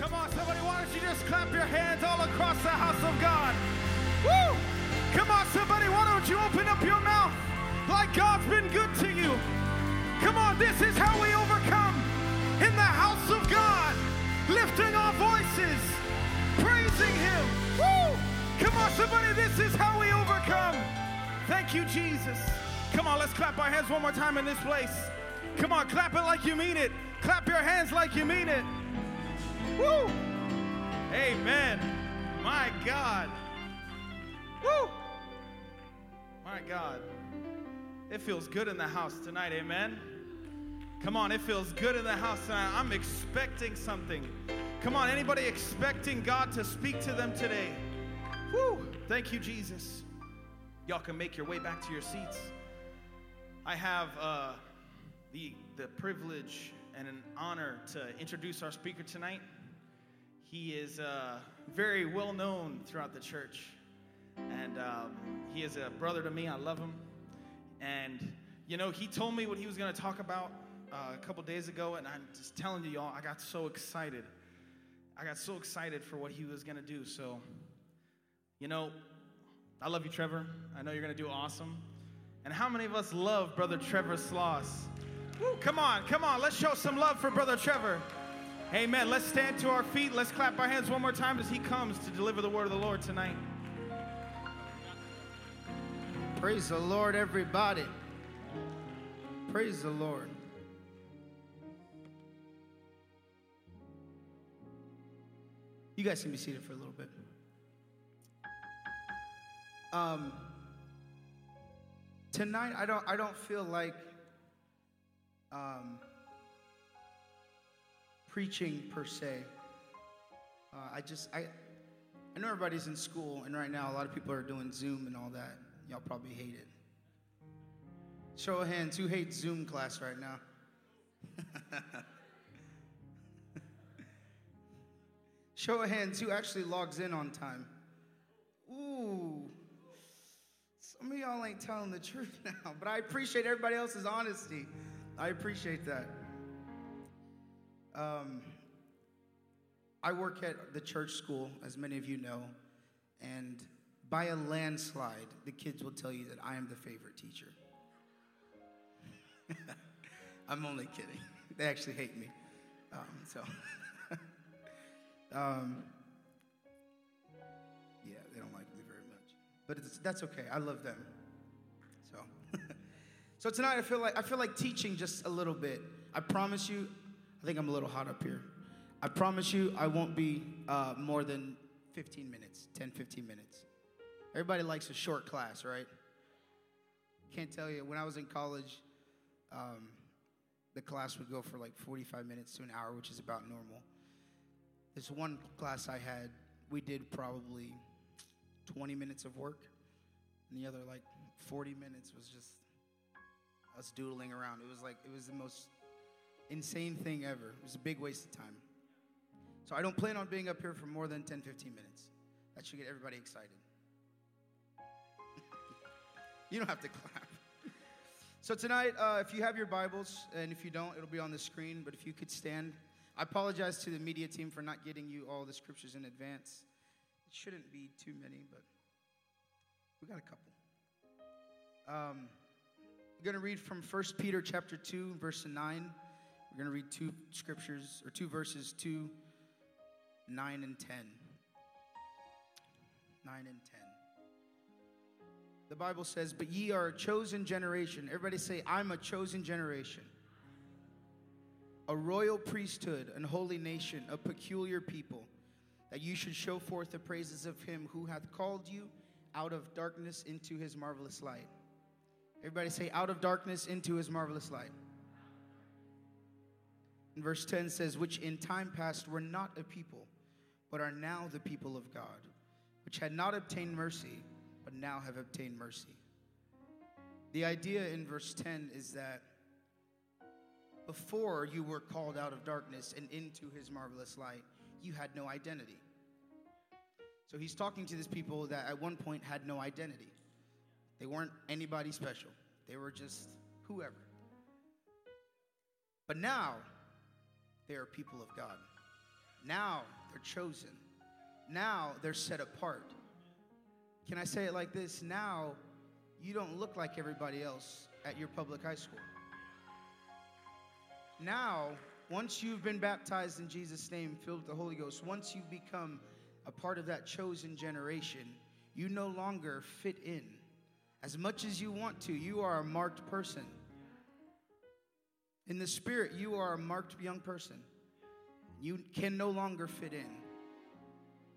Come on, somebody, why don't you just clap your hands all across the house of God? Woo! Come on, somebody, why don't you open up your mouth like God's been good to you? Come on, this is how we overcome in the house of God, lifting our voices, praising Him. Woo! Come on, somebody, this is how we overcome. Thank you, Jesus. Come on, let's clap our hands one more time in this place. Come on, clap it like you mean it. Clap your hands like you mean it. Woo! Amen. My God. Woo! My God. It feels good in the house tonight, amen. Come on, it feels good in the house tonight. I'm expecting something. Come on, anybody expecting God to speak to them today? Woo! Thank you, Jesus. Y'all can make your way back to your seats. I have uh, the, the privilege and an honor to introduce our speaker tonight. He is uh, very well known throughout the church, and um, he is a brother to me. I love him. And, you know, he told me what he was going to talk about uh, a couple days ago, and I'm just telling you, y'all, I got so excited. I got so excited for what he was going to do. So, you know, I love you, Trevor. I know you're going to do awesome. And how many of us love Brother Trevor Sloss? Woo, come on, come on. Let's show some love for Brother Trevor. Amen. Let's stand to our feet. Let's clap our hands one more time as he comes to deliver the word of the Lord tonight. Praise the Lord, everybody. Praise the Lord. You guys can be seated for a little bit. Um, tonight, I don't, I don't feel like um, preaching per se. Uh, I just, I, I know everybody's in school, and right now a lot of people are doing Zoom and all that. Y'all probably hate it. Show of hands, who hates Zoom class right now? Show of hands, who actually logs in on time? Ooh, some of y'all ain't telling the truth now, but I appreciate everybody else's honesty. I appreciate that. Um, I work at the church school, as many of you know, and by a landslide, the kids will tell you that I am the favorite teacher. I'm only kidding. They actually hate me. Um, so, um, yeah, they don't like me very much, but it's, that's okay. I love them. So, so tonight I feel like I feel like teaching just a little bit. I promise you, I think I'm a little hot up here. I promise you, I won't be uh, more than 15 minutes, 10, 15 minutes. Everybody likes a short class, right? Can't tell you, when I was in college, um, the class would go for like 45 minutes to an hour, which is about normal. This one class I had, we did probably 20 minutes of work, and the other like 40 minutes was just us doodling around. It was like, it was the most insane thing ever. It was a big waste of time. So I don't plan on being up here for more than 10, 15 minutes. That should get everybody excited. you don't have to clap. So tonight, uh, if you have your Bibles, and if you don't, it'll be on the screen, but if you could stand. I apologize to the media team for not getting you all the scriptures in advance. It shouldn't be too many, but we got a couple. Um, we're going to read from 1 Peter chapter 2, verse 9. We're going to read two scriptures, or two verses, 2, 9 and 10. 9 and 10. The Bible says, But ye are a chosen generation. Everybody say, I'm a chosen generation. A royal priesthood, and holy nation, a peculiar people, that you should show forth the praises of him who hath called you out of darkness into his marvelous light. Everybody say, out of darkness into his marvelous light. And verse 10 says, Which in time past were not a people, but are now the people of God, which had not obtained mercy, but now have obtained mercy. The idea in verse 10 is that before you were called out of darkness and into his marvelous light, you had no identity. So he's talking to these people that at one point had no identity. They weren't anybody special, they were just whoever. But now, they are people of God. Now they're chosen. Now they're set apart. Can I say it like this? Now you don't look like everybody else at your public high school. Now, once you've been baptized in Jesus' name, filled with the Holy Ghost, once you become a part of that chosen generation, you no longer fit in. As much as you want to, you are a marked person. In the spirit, you are a marked young person. You can no longer fit in.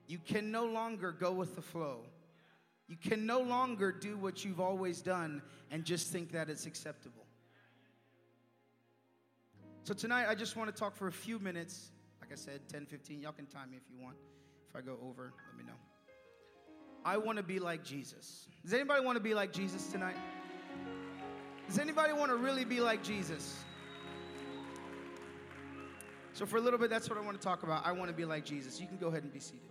You can no longer go with the flow. You can no longer do what you've always done and just think that it's acceptable. So tonight, I just want to talk for a few minutes. Like I said, 10, 15. Y'all can time me if you want. If I go over, let me know. I want to be like Jesus. Does anybody want to be like Jesus tonight? Does anybody want to really be like Jesus? So, for a little bit, that's what I want to talk about. I want to be like Jesus. You can go ahead and be seated.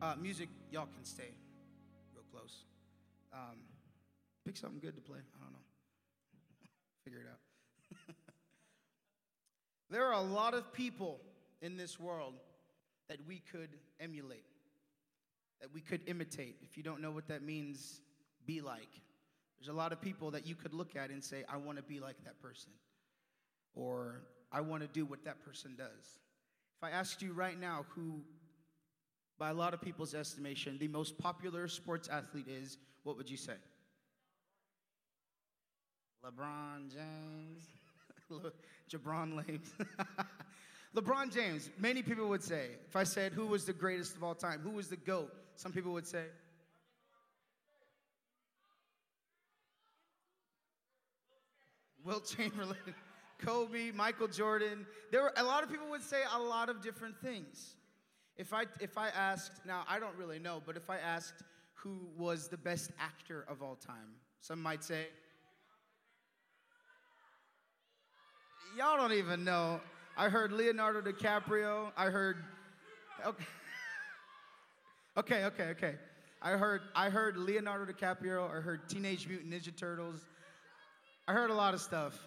Uh, music, y'all can stay real close. Um, pick something good to play. I don't know. Figure it out. there are a lot of people in this world that we could emulate, that we could imitate. If you don't know what that means, be like. There's a lot of people that you could look at and say, I want to be like that person, or I want to do what that person does. If I asked you right now who by a lot of people's estimation, the most popular sports athlete is, what would you say? LeBron James. Jabron James. LeBron James. Many people would say, if I said who was the greatest of all time, who was the GOAT, some people would say. Wilt Chamberlain, Kobe, Michael Jordan. There were a lot of people would say a lot of different things. If I, if I asked, now I don't really know, but if I asked who was the best actor of all time, some might say, y'all don't even know. I heard Leonardo DiCaprio. I heard, okay, okay, okay. okay. I heard, I heard Leonardo DiCaprio. I heard Teenage Mutant Ninja Turtles. I heard a lot of stuff.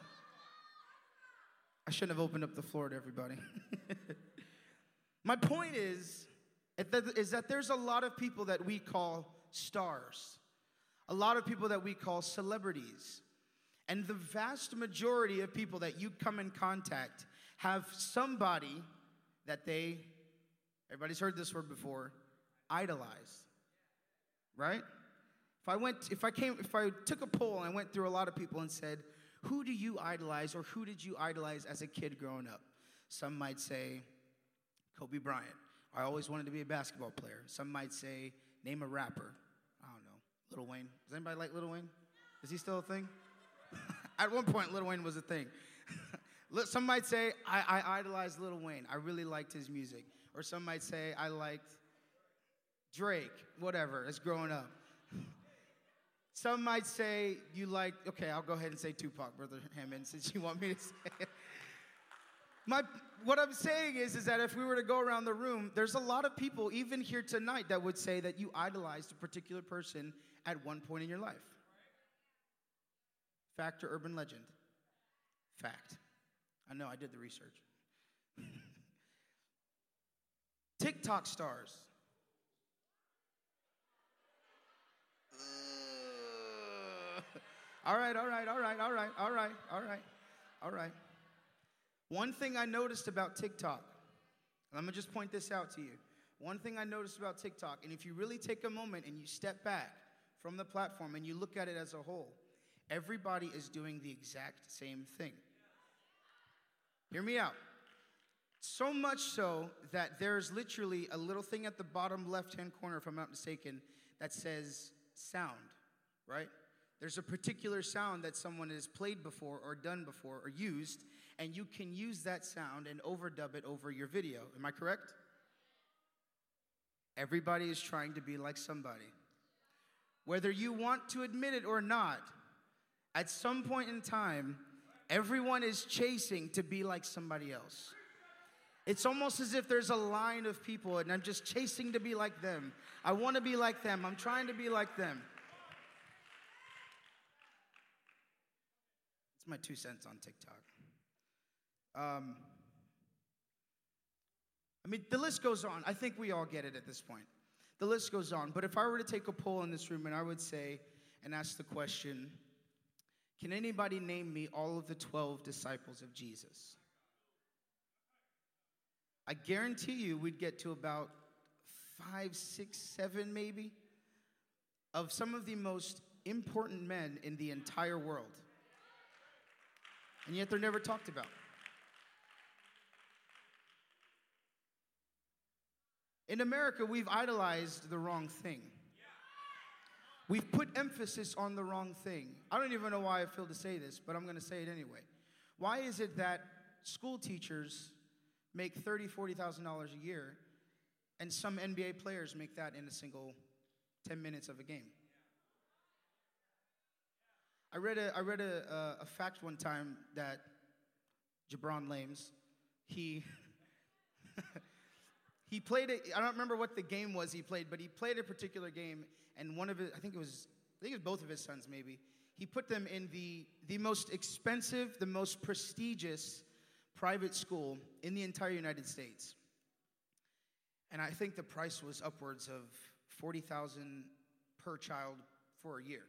I shouldn't have opened up the floor to everybody. My point is, is that there's a lot of people that we call stars, a lot of people that we call celebrities. And the vast majority of people that you come in contact have somebody that they, everybody's heard this word before, idolize. Right? If I went, if I came, if I took a poll and I went through a lot of people and said, who do you idolize or who did you idolize as a kid growing up? Some might say, Kobe Bryant. I always wanted to be a basketball player. Some might say, name a rapper. I don't know. Lil Wayne. Does anybody like Lil Wayne? Is he still a thing? At one point, Lil Wayne was a thing. some might say, I, I idolized Lil Wayne. I really liked his music. Or some might say, I liked Drake, whatever, as growing up. Some might say you like, okay, I'll go ahead and say Tupac, Brother Hammond, since you want me to say it. My, what I'm saying is, is that if we were to go around the room, there's a lot of people, even here tonight, that would say that you idolized a particular person at one point in your life. Fact or urban legend? Fact. I know, I did the research. TikTok stars. All right, all right, all right, all right, all right, all right, all right. One thing I noticed about TikTok, I'm gonna just point this out to you. One thing I noticed about TikTok, and if you really take a moment and you step back from the platform and you look at it as a whole, everybody is doing the exact same thing. Hear me out. So much so that there's literally a little thing at the bottom left hand corner, if I'm not mistaken, that says sound, right? There's a particular sound that someone has played before or done before or used, and you can use that sound and overdub it over your video. Am I correct? Everybody is trying to be like somebody. Whether you want to admit it or not, at some point in time, everyone is chasing to be like somebody else. It's almost as if there's a line of people and I'm just chasing to be like them. I want to be like them. I'm trying to be like them. It's my two cents on TikTok. Um, I mean, the list goes on. I think we all get it at this point. The list goes on. But if I were to take a poll in this room and I would say and ask the question, can anybody name me all of the 12 disciples of Jesus? I guarantee you we'd get to about five, six, seven, maybe, of some of the most important men in the entire world. And yet they're never talked about. In America, we've idolized the wrong thing. We've put emphasis on the wrong thing. I don't even know why I feel to say this, but I'm going to say it anyway. Why is it that school teachers make thirty, forty thousand dollars a year, and some NBA players make that in a single 10 minutes of a game? I read a, I read a, a, a fact one time that Jabron Lames, he he played it. I don't remember what the game was he played, but he played a particular game, and one of his, I think it was, I think it was both of his sons maybe. He put them in the the most expensive, the most prestigious private school in the entire United States, and I think the price was upwards of forty thousand per child for a year.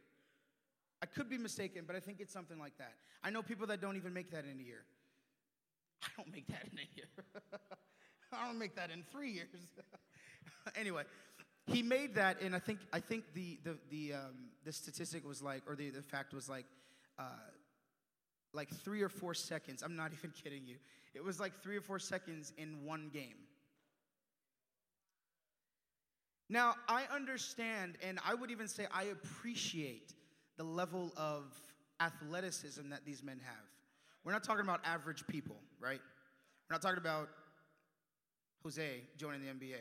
I could be mistaken, but I think it's something like that. I know people that don't even make that in a year. I don't make that in a year. I don't make that in three years. anyway, he made that, and I think I think the the the um, the statistic was like, or the, the fact was like, uh, like three or four seconds. I'm not even kidding you. It was like three or four seconds in one game. Now I understand, and I would even say I appreciate the level of athleticism that these men have. We're not talking about average people, right? We're not talking about Jose joining the NBA.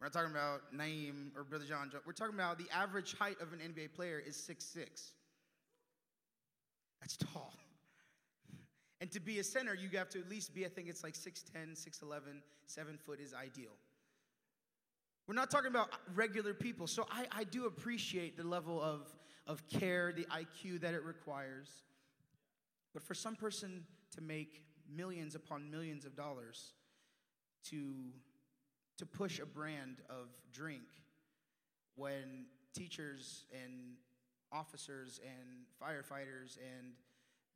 We're not talking about Naeem or Brother John. We're talking about the average height of an NBA player is six six. That's tall. And to be a center, you have to at least be, I think it's like 6'10, 6'11, 7 foot is ideal. We're not talking about regular people. So I, I do appreciate the level of, of care, the IQ that it requires. But for some person to make millions upon millions of dollars to, to push a brand of drink when teachers and officers and firefighters and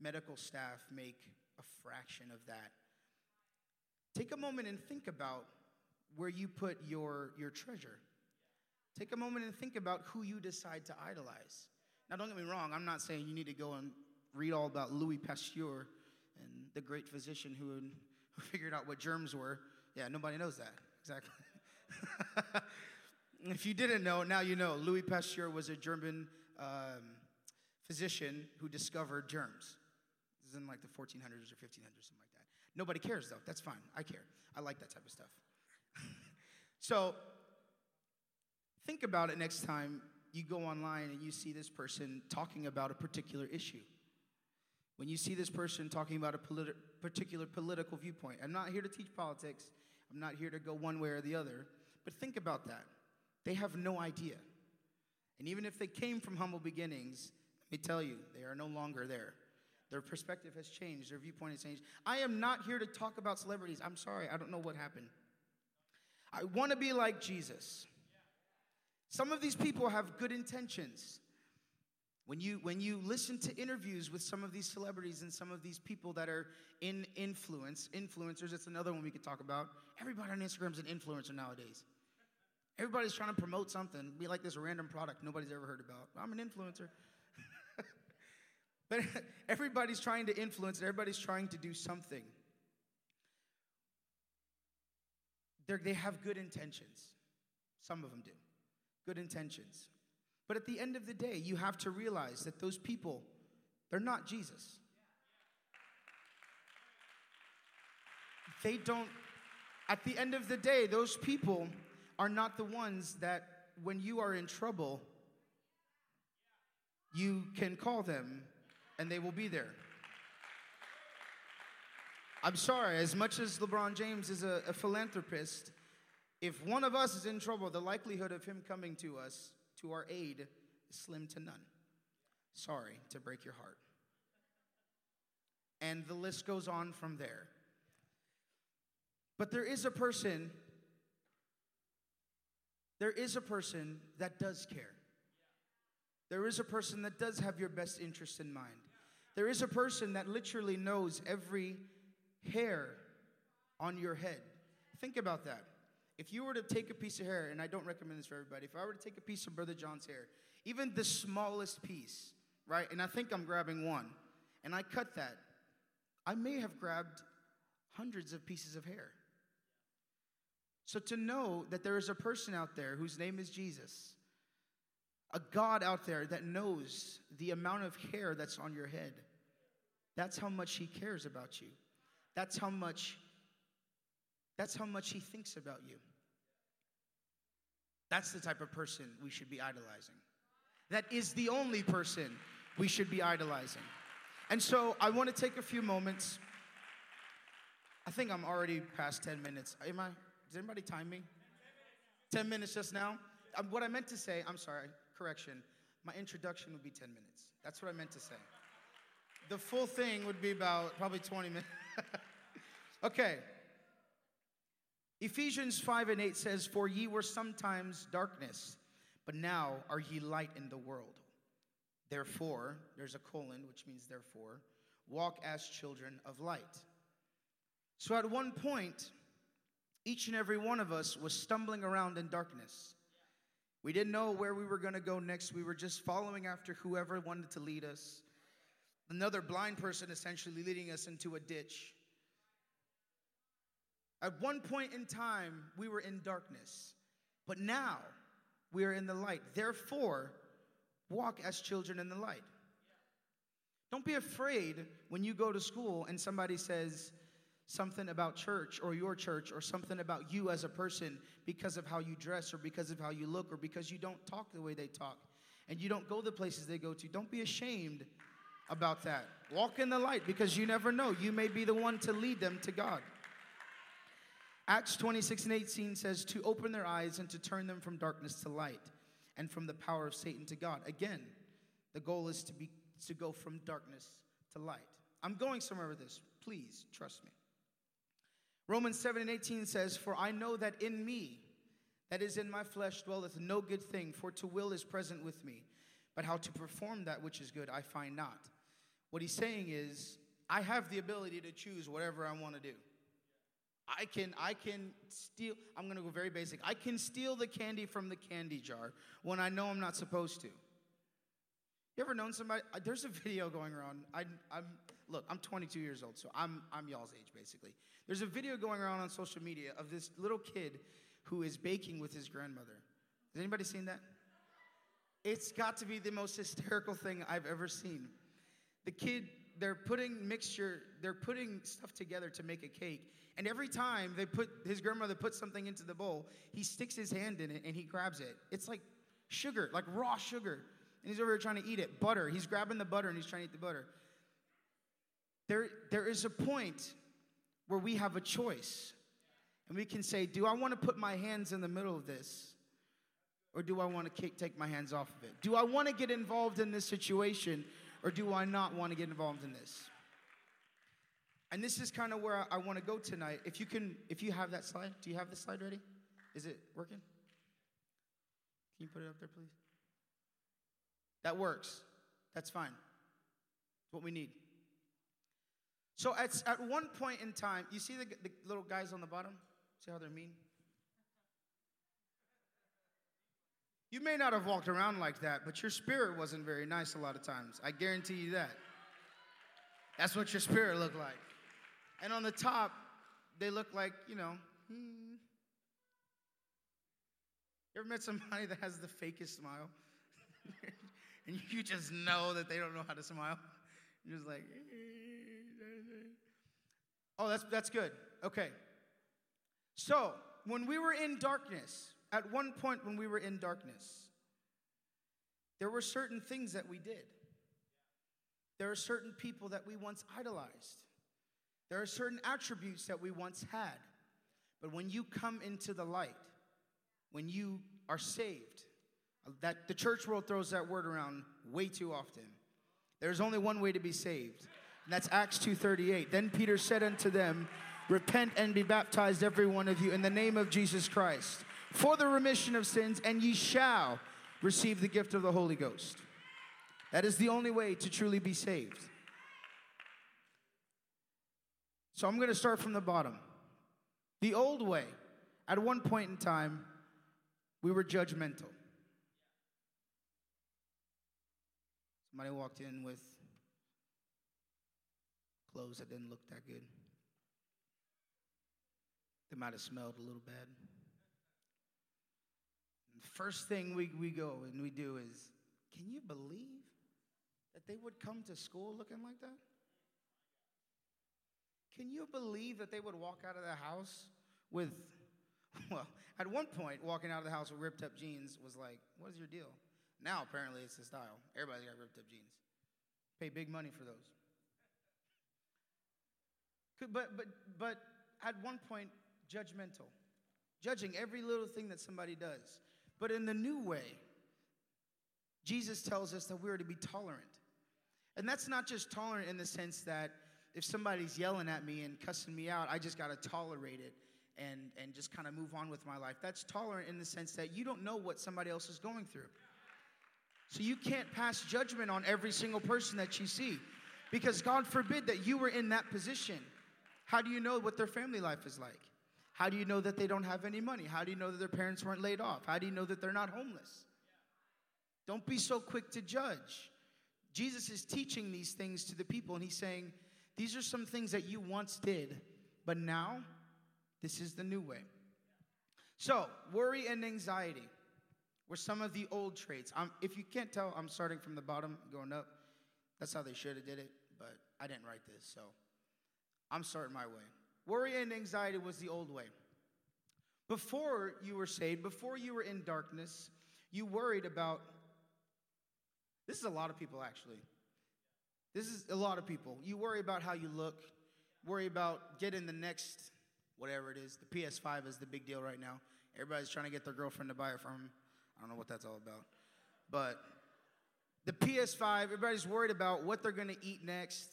medical staff make a fraction of that. Take a moment and think about where you put your, your treasure. Take a moment and think about who you decide to idolize. Now, don't get me wrong, I'm not saying you need to go and read all about Louis Pasteur and the great physician who, who figured out what germs were. Yeah, nobody knows that. Exactly. if you didn't know, now you know. Louis Pasteur was a German um, physician who discovered germs. This is in like the 1400s or 1500s, something like that. Nobody cares though. That's fine. I care. I like that type of stuff. so think about it next time you go online and you see this person talking about a particular issue. When you see this person talking about a politi- particular political viewpoint, I'm not here to teach politics, I'm not here to go one way or the other, but think about that. They have no idea. And even if they came from humble beginnings, let me tell you, they are no longer there. Their perspective has changed, their viewpoint has changed. I am not here to talk about celebrities. I'm sorry, I don't know what happened. I want to be like Jesus. Some of these people have good intentions. When you, when you listen to interviews with some of these celebrities and some of these people that are in influence, influencers, it's another one we could talk about. Everybody on Instagram is an influencer nowadays. Everybody's trying to promote something, be like this random product nobody's ever heard about. I'm an influencer. but everybody's trying to influence, everybody's trying to do something. They're, they have good intentions. Some of them do. Good intentions. But at the end of the day, you have to realize that those people, they're not Jesus. They don't, at the end of the day, those people are not the ones that when you are in trouble, you can call them and they will be there. I'm sorry, as much as LeBron James is a, a, philanthropist, if one of us is in trouble, the likelihood of him coming to us, to our aid, is slim to none. Sorry to break your heart. And the list goes on from there. But there is a person, there is a person that does care. There is a person that does have your best interest in mind. There is a person that literally knows every hair on your head. Think about that. If you were to take a piece of hair, and I don't recommend this for everybody, if I were to take a piece of Brother John's hair, even the smallest piece, right, and I think I'm grabbing one, and I cut that, I may have grabbed hundreds of pieces of hair. So to know that there is a person out there whose name is Jesus, a God out there that knows the amount of hair that's on your head, that's how much He cares about you. That's how much that's how much he thinks about you. That's the type of person we should be idolizing. That is the only person we should be idolizing. And so I want to take a few moments. I think I'm already past 10 minutes. Am I? Does anybody time me? 10 minutes just now? Um, what I meant to say, I'm sorry, correction. My introduction would be 10 minutes. That's what I meant to say. The full thing would be about probably 20 minutes. okay. Ephesians 5 and 8 says, For ye were sometimes darkness, but now are ye light in the world. Therefore, there's a colon, which means therefore, walk as children of light. So at one point, each and every one of us was stumbling around in darkness. We didn't know where we were going to go next. We were just following after whoever wanted to lead us. Another blind person essentially leading us into a ditch. At one point in time, we were in darkness, but now we are in the light. Therefore, walk as children in the light. Don't be afraid when you go to school and somebody says something about church or your church or something about you as a person because of how you dress or because of how you look or because you don't talk the way they talk and you don't go the places they go to. Don't be ashamed about that. Walk in the light because you never know. You may be the one to lead them to God. Acts 26 and 18 says, to open their eyes and to turn them from darkness to light and from the power of Satan to God. Again, the goal is to, be, to go from darkness to light. I'm going somewhere with this. Please trust me. Romans 7 and 18 says, For I know that in me, that is in my flesh, dwelleth no good thing, for to will is present with me. But how to perform that which is good, I find not. What he's saying is, I have the ability to choose whatever I want to do. I can I can steal I'm going to go very basic. I can steal the candy from the candy jar when I know I'm not supposed to. You ever known somebody there's a video going around. I I'm look, I'm 22 years old, so I'm I'm y'all's age basically. There's a video going around on social media of this little kid who is baking with his grandmother. Has anybody seen that? It's got to be the most hysterical thing I've ever seen. The kid they're putting mixture, they're putting stuff together to make a cake and every time they put his grandmother puts something into the bowl, he sticks his hand in it and he grabs it. It's like sugar, like raw sugar. And he's over here trying to eat it. Butter. He's grabbing the butter and he's trying to eat the butter. There, there is a point where we have a choice. And we can say, Do I want to put my hands in the middle of this? Or do I want to take my hands off of it? Do I want to get involved in this situation? Or do I not want to get involved in this? And this is kind of where I, want to go tonight. If you can, if you have that slide, do you have the slide ready? Is it working? Can you put it up there, please? That works. That's fine. what we need. So at, at one point in time, you see the, the little guys on the bottom? See how they're mean? You may not have walked around like that, but your spirit wasn't very nice a lot of times. I guarantee you that. That's what your spirit looked like. And on the top, they look like, you know, hmm. You ever met somebody that has the fakest smile? and you just know that they don't know how to smile? You're just like, oh, that's, that's good. Okay. So, when we were in darkness, at one point when we were in darkness, there were certain things that we did. There are certain people that we once idolized. There are certain attributes that we once had. But when you come into the light, when you are saved, that the church world throws that word around way too often. There's only one way to be saved, and that's Acts 2:38. Then Peter said unto them, repent and be baptized, every one of you, in the name of Jesus Christ, for the remission of sins, and ye shall receive the gift of the Holy Ghost. That is the only way to truly be saved. So I'm going to start from the bottom. The old way, at one point in time, we were judgmental. Somebody walked in with clothes that didn't look that good. They might have smelled a little bad. First thing we, we go and we do is, can you believe that they would come to school looking like that? Can you believe that they would walk out of the house with, well, at one point, walking out of the house with ripped up jeans was like, what is your deal? Now, apparently, it's the style. Everybody's got ripped up jeans. Pay big money for those. But, but, but at one point, judgmental, judging every little thing that somebody does. But in the new way, Jesus tells us that we are to be tolerant. And that's not just tolerant in the sense that if somebody's yelling at me and cussing me out, I just got to tolerate it and, and just kind of move on with my life. That's tolerant in the sense that you don't know what somebody else is going through. So you can't pass judgment on every single person that you see because God forbid that you were in that position. How do you know what their family life is like? How do you know that they don't have any money? How do you know that their parents weren't laid off? How do you know that they're not homeless? Don't be so quick to judge. Jesus is teaching these things to the people, and he's saying, These are some things that you once did, but now this is the new way. So, worry and anxiety were some of the old traits. Um, if you can't tell, I'm starting from the bottom, going up. That's how they should have did it, but I didn't write this, so I'm starting my way. Worry and anxiety was the old way. Before you were saved, before you were in darkness, you worried about this is a lot of people, actually. This is a lot of people. You worry about how you look, worry about getting the next, whatever it is. The PS5 is the big deal right now. Everybody's trying to get their girlfriend to buy it from them. I don't know what that's all about. But the PS5, everybody's worried about what they're going to eat next,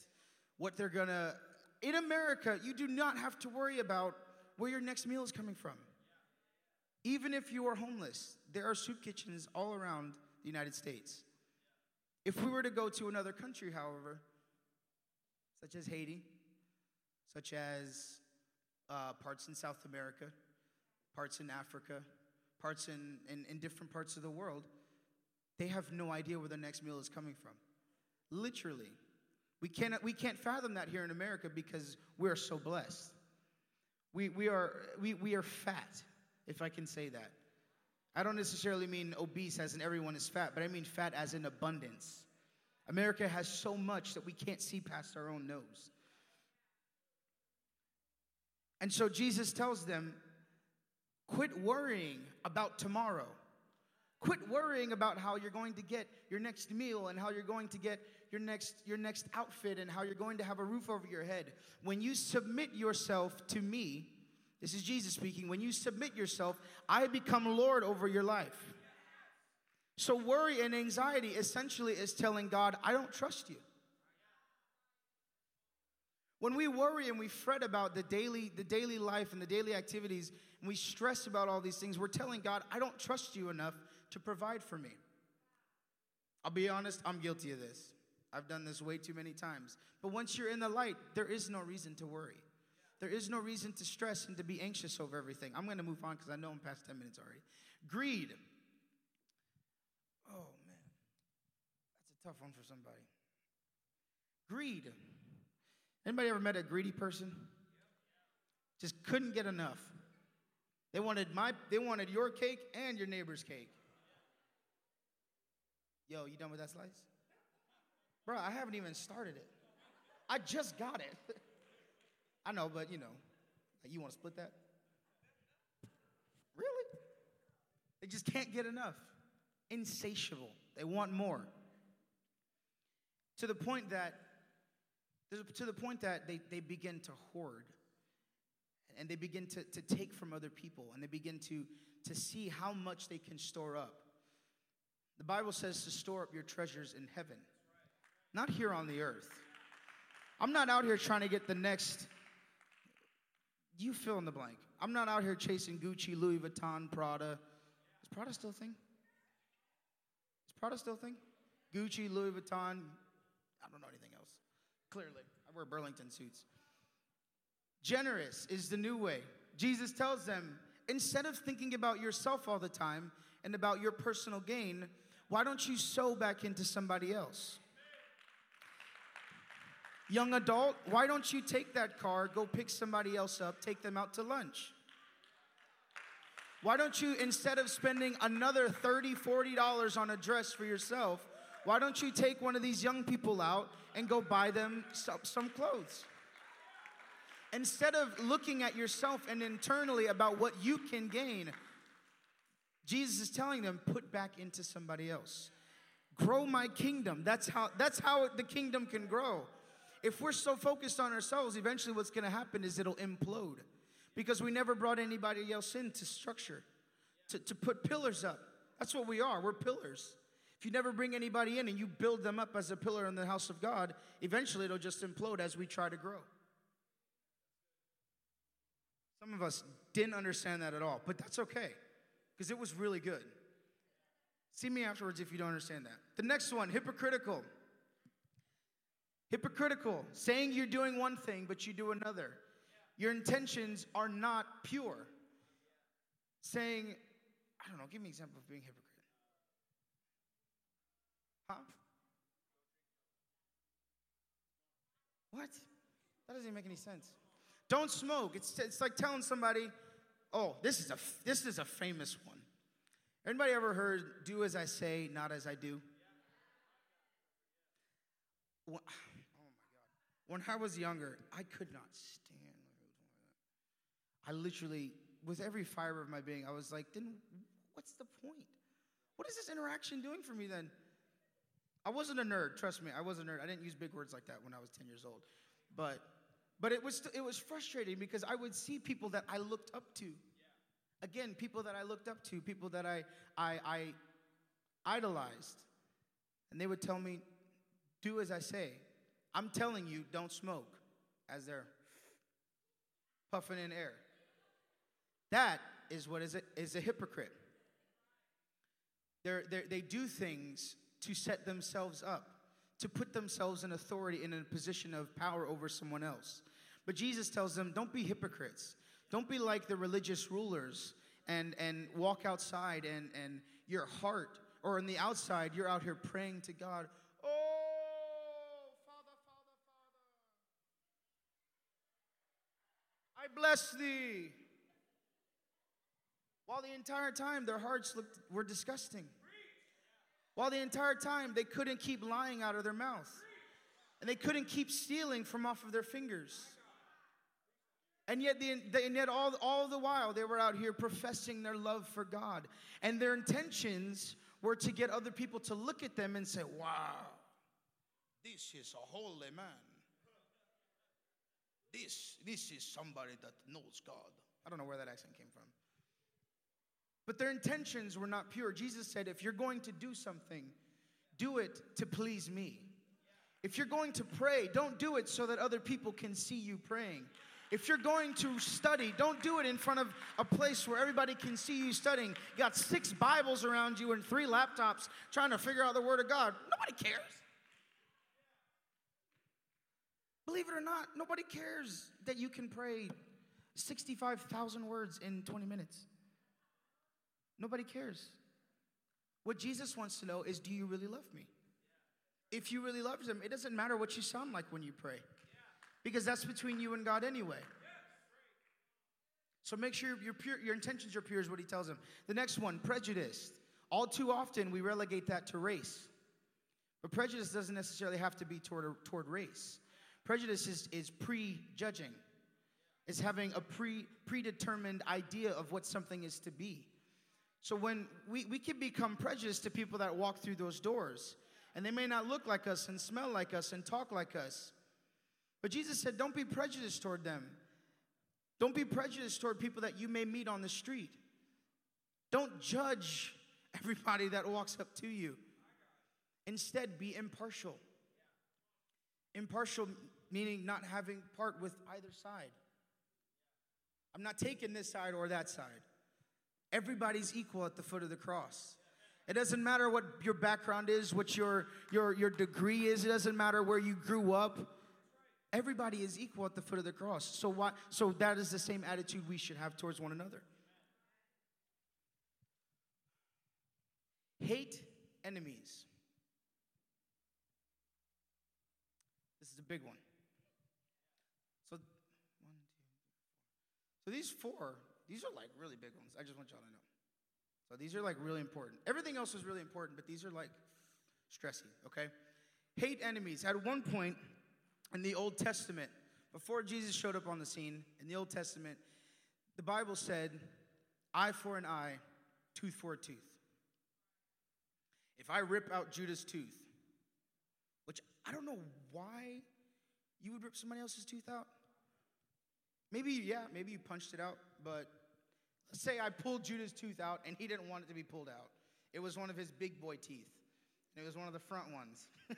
what they're going to. In America, you do not have to worry about where your next meal is coming from. Even if you are homeless, there are soup kitchens all around the United States. If we were to go to another country, however, such as Haiti, such as uh, parts in South America, parts in Africa, parts in, in, in different parts of the world, they have no idea where their next meal is coming from. Literally. We, cannot, we can't fathom that here in America because we are so blessed. We, we, are, we, we are fat, if I can say that. I don't necessarily mean obese as in everyone is fat, but I mean fat as in abundance. America has so much that we can't see past our own nose. And so Jesus tells them, quit worrying about tomorrow. Quit worrying about how you're going to get your next meal and how you're going to get your next, your next outfit and how you're going to have a roof over your head. When you submit yourself to me, this is Jesus speaking. When you submit yourself, I become Lord over your life. So, worry and anxiety essentially is telling God, I don't trust you. When we worry and we fret about the daily, the daily life and the daily activities, and we stress about all these things, we're telling God, I don't trust you enough to provide for me. I'll be honest, I'm guilty of this. I've done this way too many times. But once you're in the light, there is no reason to worry. There is no reason to stress and to be anxious over everything. I'm going to move on because I know I'm past 10 minutes already. Greed. Oh, man. That's a tough one for somebody. Greed. Anybody ever met a greedy person? Just couldn't get enough. They wanted my they wanted your cake and your neighbor's cake. Yo, you done with that slice? Bro, I haven't even started it. I just got it. I know, but you know, you want to split that? Really? They just can't get enough. Insatiable. They want more. To the point that to the point that they, they begin to hoard and they begin to, to take from other people and they begin to, to see how much they can store up. The Bible says to store up your treasures in heaven, not here on the earth. I'm not out here trying to get the next you fill in the blank. I'm not out here chasing Gucci, Louis Vuitton, Prada. Is Prada still a thing? Is Prada still a thing? Gucci, Louis Vuitton. I don't know anything else. Clearly, I wear Burlington suits. Generous is the new way. Jesus tells them instead of thinking about yourself all the time and about your personal gain, why don't you sow back into somebody else? Young adult, why don't you take that car, go pick somebody else up, take them out to lunch? Why don't you, instead of spending another $30, $40 on a dress for yourself, why don't you take one of these young people out and go buy them some, clothes? Instead of looking at yourself and internally about what you can gain, Jesus is telling them, put back into somebody else. Grow my kingdom. That's how, that's how the kingdom can grow. If we're so focused on ourselves, eventually what's going to happen is it'll implode because we never brought anybody else in to structure, to, to put pillars up. That's what we are. We're pillars. If you never bring anybody in and you build them up as a pillar in the house of God, eventually it'll just implode as we try to grow. Some of us didn't understand that at all, but that's okay because it was really good. See me afterwards if you don't understand that. The next one hypocritical. Hypocritical, saying you're doing one thing, but you do another. Your intentions are not pure. Saying, I don't know, give me an example of being hypocrite. Huh? What? That doesn't make any sense. Don't smoke. It's, it's like telling somebody, oh, this is, a, this is a famous one. Anybody ever heard, do as I say, not as I do? Well, when I was younger, I could not stand I literally, with every fiber of my being, I was like, then what's the point? What is this interaction doing for me then? I wasn't a nerd, trust me, I wasn't a nerd. I didn't use big words like that when I was 10 years old. But but it was it was frustrating because I would see people that I looked up to. Again, people that I looked up to, people that I I, I idolized. And they would tell me, do as I say. I'm telling you, don't smoke as they're puffing in air. That is what is a, is a hypocrite. They're, they're, they do things to set themselves up, to put themselves in authority in a position of power over someone else. But Jesus tells them, don't be hypocrites. Don't be like the religious rulers and, and walk outside and, and your heart, or on the outside, you're out here praying to God, bless thee. While the entire time their hearts looked, were disgusting. While the entire time they couldn't keep lying out of their mouth. And they couldn't keep stealing from off of their fingers. And yet, the, and yet all, all the while, they were out here professing their love for God. And their intentions were to get other people to look at them and say, Wow, this is a holy man. This, this is somebody that knows God. I don't know where that accent came from. But their intentions were not pure. Jesus said, if you're going to do something, do it to please me. If you're going to pray, don't do it so that other people can see you praying. If you're going to study, don't do it in front of a place where everybody can see you studying. You got six Bibles around you and three laptops trying to figure out the Word of God. Nobody cares. Believe it or not, nobody cares that you can pray 65,000 words in 20 minutes. Nobody cares. What Jesus wants to know is do you really love me? If you really love him, it doesn't matter what you sound like when you pray. Because that's between you and God anyway. So make sure your, pure, your intentions are pure, is what he tells him. The next one, prejudice. All too often, we relegate that to race. But prejudice doesn't necessarily have to be toward, toward race. Prejudice is, is prejudging, it's having a pre, predetermined idea of what something is to be. So when we, we can become prejudiced to people that walk through those doors, and they may not look like us and smell like us and talk like us. But Jesus said, don't be prejudiced toward them. Don't be prejudiced toward people that you may meet on the street. Don't judge everybody that walks up to you. Instead, be impartial. Impartial meaning not having part with either side. I'm not taking this side or that side. Everybody's equal at the foot of the cross. It doesn't matter what your background is, what your, your, your degree is, it doesn't matter where you grew up. Everybody is equal at the foot of the cross. So, why, so that is the same attitude we should have towards one another. Hate enemies. This is a big one. So, so these four, these are like really big ones. I just want y'all to know. So these are like really important. Everything else is really important, but these are like stressy, okay? Hate enemies. At one point in the Old Testament, before Jesus showed up on the scene, in the Old Testament, the Bible said, eye for an eye, tooth for a tooth. If I rip out Judah's tooth, which I don't know why you would rip somebody else's tooth out. Maybe, yeah, maybe you punched it out, but let's say I pulled Judah's tooth out and he didn't want it to be pulled out. It was one of his big boy teeth, and it was one of the front ones.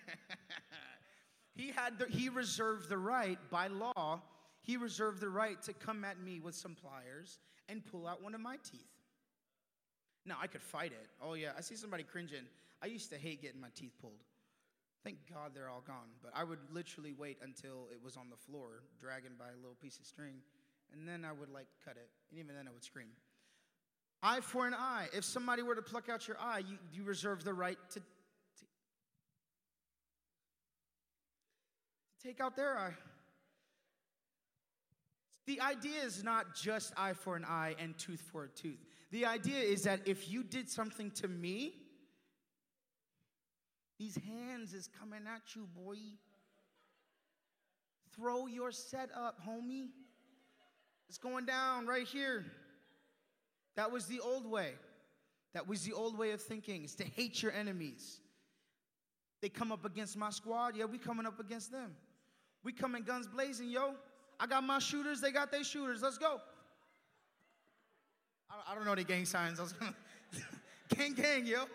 he had the, he reserved the right by law. He reserved the right to come at me with some pliers and pull out one of my teeth. Now I could fight it. Oh yeah, I see somebody cringing. I used to hate getting my teeth pulled. Thank God they're all gone. But I would literally wait until it was on the floor, dragging by a little piece of string, and then I would like cut it. And even then I would scream. Eye for an eye. If somebody were to pluck out your eye, you, you reserve the right to, to, to take out their eye. The idea is not just eye for an eye and tooth for a tooth. The idea is that if you did something to me, these hands is coming at you, boy. Throw your set up, homie. It's going down right here. That was the old way. That was the old way of thinking, is to hate your enemies. They come up against my squad, yeah, we coming up against them. We coming guns blazing, yo. I got my shooters, they got their shooters. Let's go. I don't know any gang signs. I was gonna gang, gang, yo.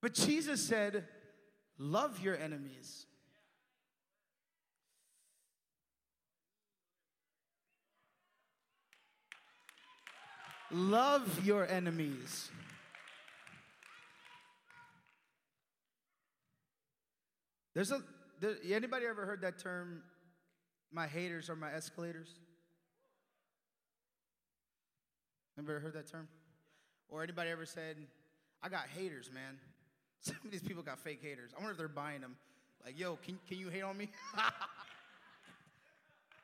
But Jesus said, Love your enemies. Love your enemies. There's a there, anybody ever heard that term my haters are my escalators? Ever heard that term? Or anybody ever said, I got haters, man? Some of these people got fake haters. I wonder if they're buying them. Like, yo, can, can you hate on me?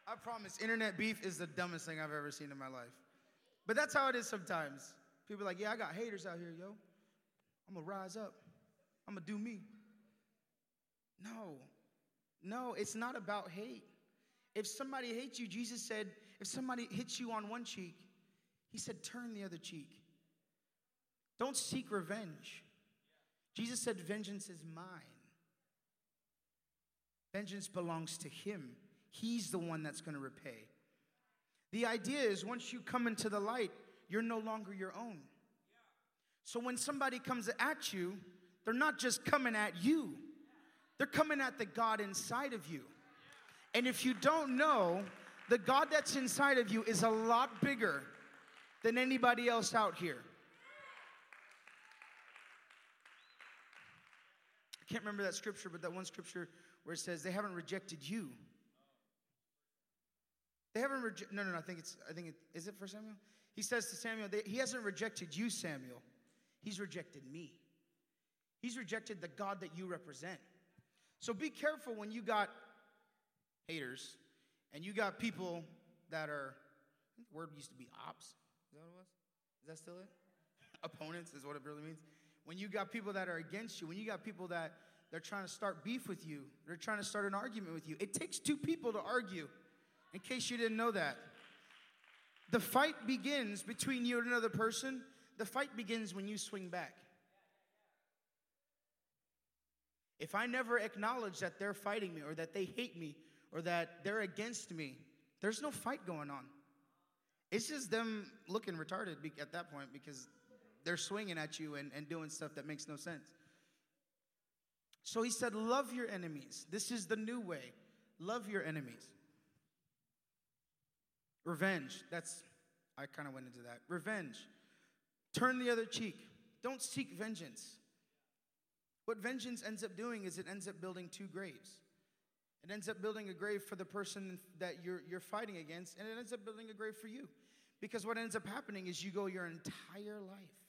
I promise, internet beef is the dumbest thing I've ever seen in my life. But that's how it is sometimes. People like, yeah, I got haters out here, yo. I'm gonna rise up. I'm gonna do me. No, no, it's not about hate. If somebody hates you, Jesus said, if somebody hits you on one cheek, he said, turn the other cheek. Don't seek revenge. Jesus said, Vengeance is mine. Vengeance belongs to him. He's the one that's going to repay. The idea is once you come into the light, you're no longer your own. So when somebody comes at you, they're not just coming at you, they're coming at the God inside of you. And if you don't know, the God that's inside of you is a lot bigger than anybody else out here. I can't remember that scripture, but that one scripture where it says, They haven't rejected you. They haven't rejected, no, no, no, I think it's, I think it, is it for Samuel? He says to Samuel, they, He hasn't rejected you, Samuel. He's rejected me. He's rejected the God that you represent. So be careful when you got haters and you got people that are, word used to be ops. Is that what it was? Is that still it? Opponents is what it really means when you got people that are against you, when you got people that they're trying to start beef with you, they're trying to start an argument with you. It takes two people to argue, in case you didn't know that. The fight begins between you and another person. The fight begins when you swing back. If I never acknowledge that they're fighting me or that they hate me or that they're against me, there's no fight going on. It's just them looking retarded at that point because they're swinging at you and, and doing stuff that makes no sense. So he said, Love your enemies. This is the new way. Love your enemies. Revenge. That's, I kind of went into that. Revenge. Turn the other cheek. Don't seek vengeance. What vengeance ends up doing is it ends up building two graves. It ends up building a grave for the person that you're, you're fighting against, and it ends up building a grave for you. Because what ends up happening is you go your entire life.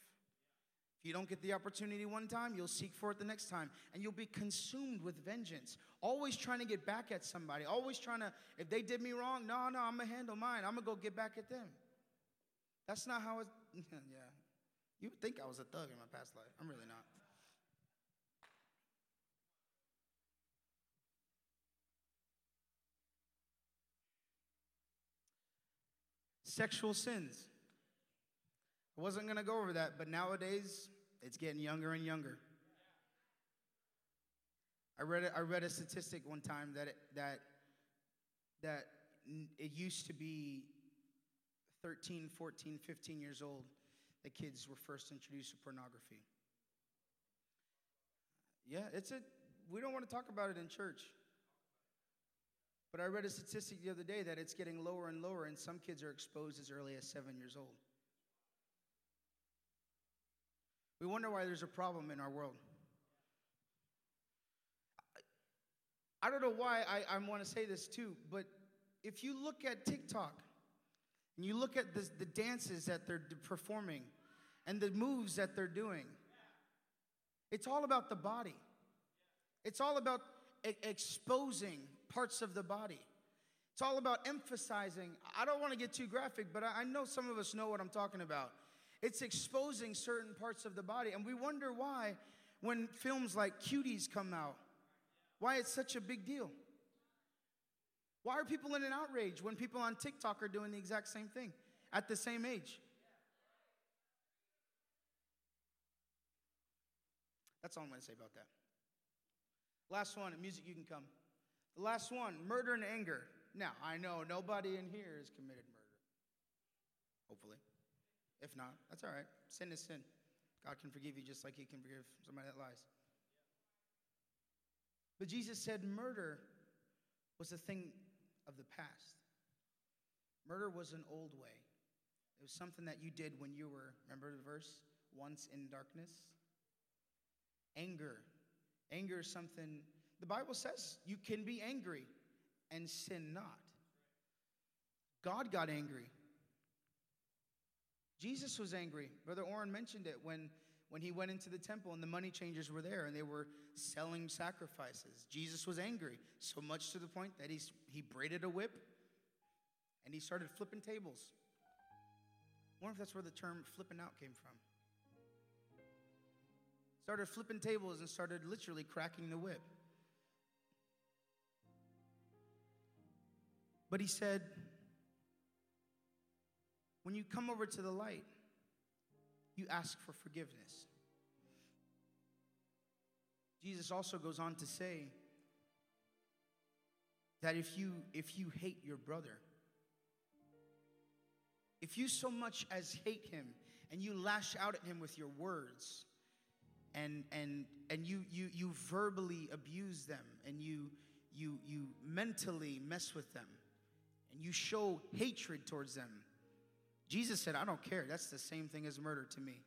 You don't get the opportunity one time, you'll seek for it the next time, and you'll be consumed with vengeance. Always trying to get back at somebody. Always trying to, if they did me wrong, no, no, I'm gonna handle mine. I'm gonna go get back at them. That's not how it, yeah. You would think I was a thug in my past life. I'm really not. Sexual sins. I wasn't going to go over that, but nowadays it's getting younger and younger. I read a, I read a statistic one time that it, that that it used to be 13, 14, 15 years old that kids were first introduced to pornography. Yeah, it's a we don't want to talk about it in church. But I read a statistic the other day that it's getting lower and lower, and some kids are exposed as early as seven years old. We wonder why there's a problem in our world. I don't know why I, I want to say this too, but if you look at TikTok and you look at the, the dances that they're performing and the moves that they're doing, it's all about the body. It's all about exposing parts of the body. It's all about emphasizing. I don't want to get too graphic, but I know some of us know what I'm talking about. It's exposing certain parts of the body, and we wonder why when films like Cuties come out, why it's such a big deal. Why are people in an outrage when people on TikTok are doing the exact same thing at the same age? That's all I'm going to say about that. Last one, music, you can come. The last one, murder and anger. Now, I know nobody in here has committed murder. Hopefully. If not, that's all right. Sin is sin. God can forgive you just like He can forgive somebody that lies. But Jesus said murder was a thing of the past. Murder was an old way. It was something that you did when you were, remember the verse? Once in darkness. Anger. Anger is something the Bible says you can be angry and sin not. God got angry. Jesus was angry. Brother Orrin mentioned it when, when he went into the temple and the money changers were there and they were selling sacrifices. Jesus was angry, so much to the point that he, he braided a whip and he started flipping tables. I wonder if that's where the term flipping out came from. Started flipping tables and started literally cracking the whip. But he said, when you come over to the light, you ask for forgiveness. Jesus also goes on to say that if you if you hate your brother, if you so much as hate him and you lash out at him with your words and and and you you you verbally abuse them and you you you mentally mess with them and you show hatred towards them, Jesus said, I don't care. That's the same thing as murder to me.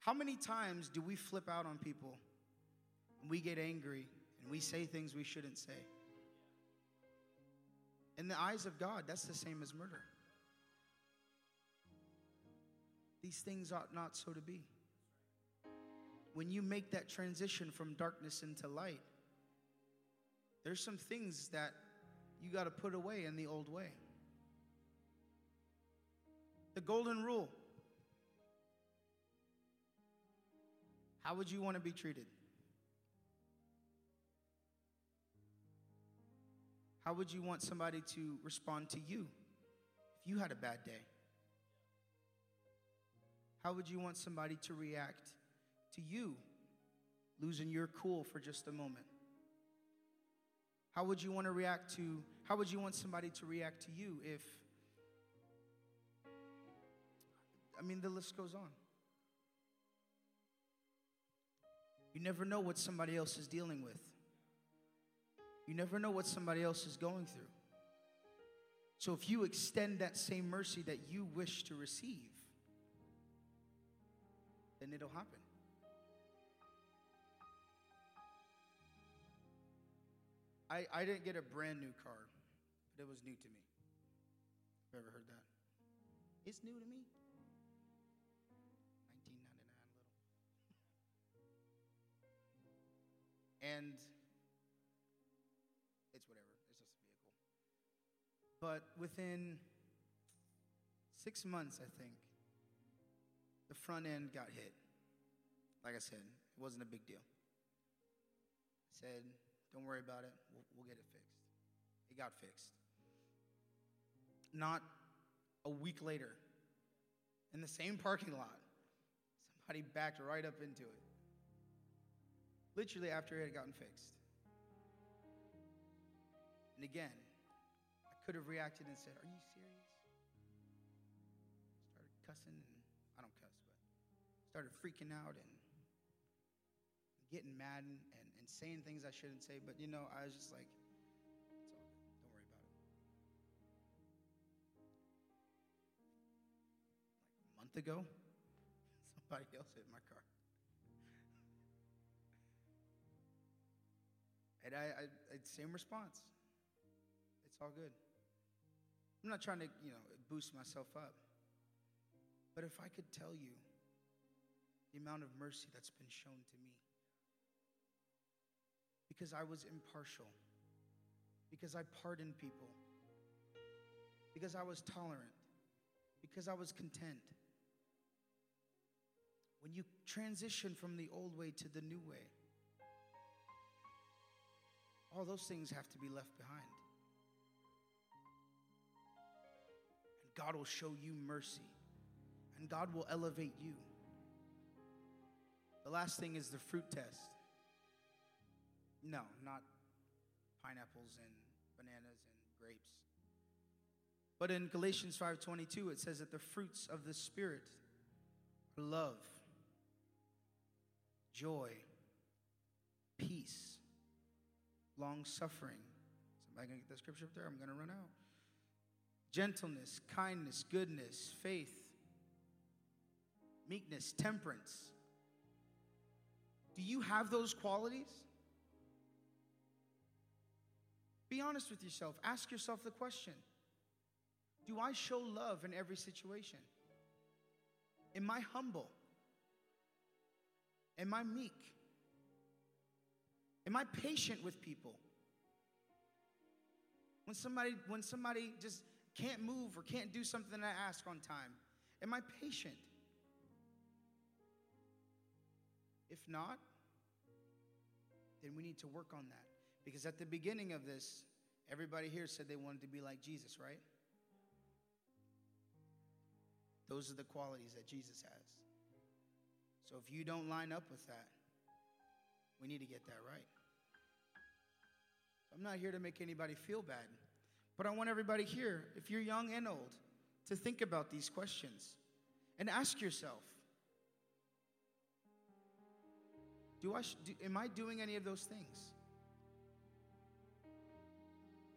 How many times do we flip out on people and we get angry and we say things we shouldn't say? In the eyes of God, that's the same as murder. These things ought not so to be. When you make that transition from darkness into light, there's some things that you got to put away in the old way. The golden rule. How would you want to be treated? How would you want somebody to respond to you if you had a bad day? How would you want somebody to react to you losing your cool for just a moment? How would you want to react to, how would you want somebody to react to you if, mean, the list goes on. You never know what somebody else is dealing with. You never know what somebody else is going through. So if you extend that same mercy that you wish to receive, then it'll happen. I, I didn't get a brand new car, but it was new to me. Ever heard that? It's new to me. And it's whatever. It's just a vehicle. But within six months, I think, the front end got hit. Like I said, it wasn't a big deal. I said, don't worry about it. We'll, we'll get it fixed. It got fixed. Not a week later, in the same parking lot, somebody backed right up into it. Literally after it had gotten fixed. And again, I could have reacted and said, Are you serious? Started cussing, and I don't cuss, but started freaking out and getting mad and, and, and saying things I shouldn't say. But you know, I was just like, It's all good. Don't worry about it. Like a month ago, somebody else hit my car. And I, I, same response. It's all good. I'm not trying to, you know, boost myself up. But if I could tell you the amount of mercy that's been shown to me, because I was impartial, because I pardoned people, because I was tolerant, because I was content. When you transition from the old way to the new way, all those things have to be left behind. And God will show you mercy, and God will elevate you. The last thing is the fruit test. No, not pineapples and bananas and grapes. But in Galatians 5:22 it says that the fruits of the spirit are love, joy, peace, long suffering. Somebody gonna get that scripture up there? I'm gonna run out. Gentleness, kindness, goodness, faith, meekness, temperance. Do you have those qualities? Be honest with yourself. Ask yourself the question Do I show love in every situation? Am I humble? Am I meek? Am I patient with people? When somebody when somebody just can't move or can't do something I ask on time, am I patient? If not, then we need to work on that. Because at the beginning of this, everybody here said they wanted to be like Jesus, right? Those are the qualities that Jesus has. So if you don't line up with that, we need to get that right. I'm not here to make anybody feel bad, but I want everybody here, if you're young and old, to think about these questions and ask yourself do I, do, am I doing any of those things?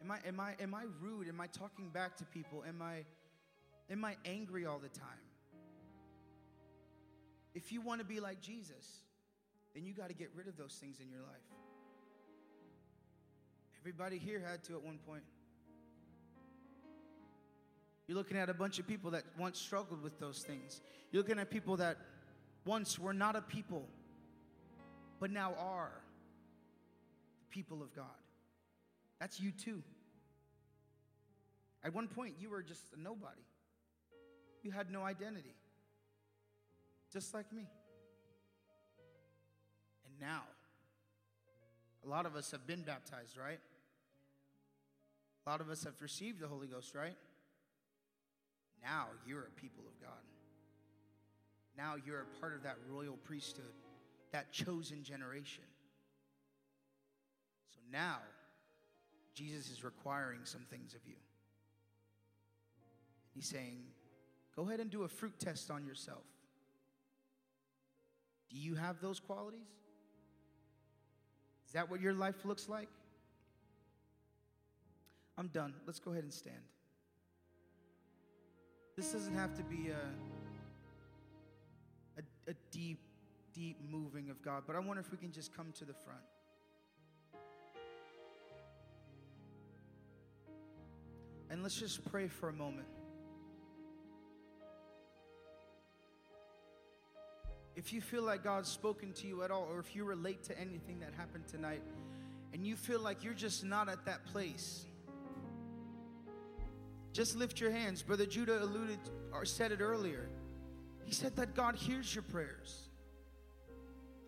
Am I, am, I, am I rude? Am I talking back to people? Am I, am I angry all the time? If you want to be like Jesus, then you got to get rid of those things in your life. Everybody here had to at one point. You're looking at a bunch of people that once struggled with those things. You're looking at people that once were not a people, but now are the people of God. That's you too. At one point, you were just a nobody, you had no identity, just like me. Now, a lot of us have been baptized, right? A lot of us have received the Holy Ghost, right? Now you're a people of God. Now you're a part of that royal priesthood, that chosen generation. So now, Jesus is requiring some things of you. He's saying, go ahead and do a fruit test on yourself. Do you have those qualities? Is that what your life looks like? I'm done. Let's go ahead and stand. This doesn't have to be a, a, a deep, deep moving of God, but I wonder if we can just come to the front. And let's just pray for a moment. If you feel like God's spoken to you at all, or if you relate to anything that happened tonight, and you feel like you're just not at that place, just lift your hands. Brother Judah alluded or said it earlier. He said that God hears your prayers.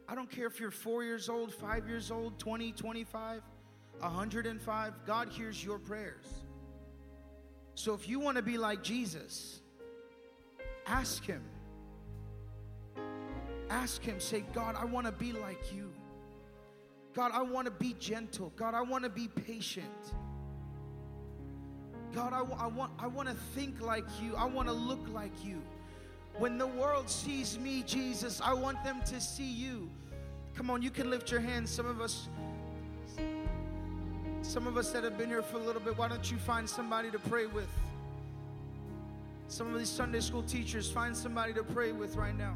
I don't care if you're four years old, five years old, 20, 25, 105, God hears your prayers. So if you want to be like Jesus, ask Him. Ask Him, say, God, I want to be like you. God, I want to be gentle. God, I want to be patient. God, I, I, want, I want to think like you. I want to look like you. When the world sees me, Jesus, I want them to see you. Come on, you can lift your hands. Some of us, some of us that have been here for a little bit, why don't you find somebody to pray with? Some of these Sunday school teachers, find somebody to pray with right now.